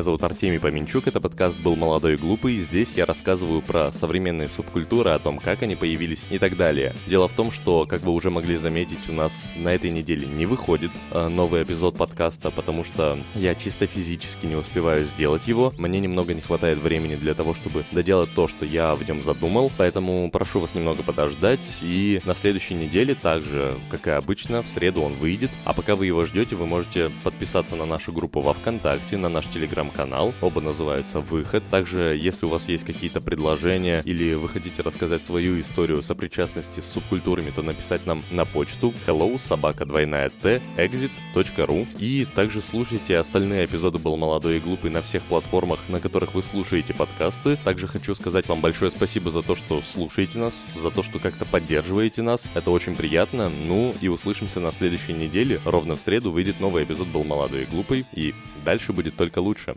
зовут Артемий Поменчук, это подкаст «Был молодой и глупый», и здесь я рассказываю про современные субкультуры, о том, как они появились и так далее. Дело в том, что, как вы уже могли заметить, у нас на этой неделе не выходит э, новый эпизод подкаста, потому что я чисто физически не успеваю сделать его. Мне немного не хватает времени для того, чтобы доделать то, что я в нем задумал, поэтому прошу вас немного подождать, и на следующей неделе также, как и обычно, в среду он выйдет. А пока вы его ждете, вы можете подписаться на нашу группу во ВКонтакте, на наш телеграм-канал, оба называются «Выход». Также, если у вас есть какие-то предложения или вы хотите рассказать свою историю сопричастности с субкультурами, то написать нам на почту hello собака двойная t exit.ru и также слушайте остальные эпизоды «Был молодой и глупый» на всех платформах, на которых вы слушаете подкасты. Также хочу сказать вам большое спасибо за то, что слушаете нас, за то, что как-то поддерживаете нас. Это очень приятно. Ну и услышимся на следующей неделе. Ровно в среду выйдет новый эпизод «Был молодой и глупый» и дальше будет только лучше.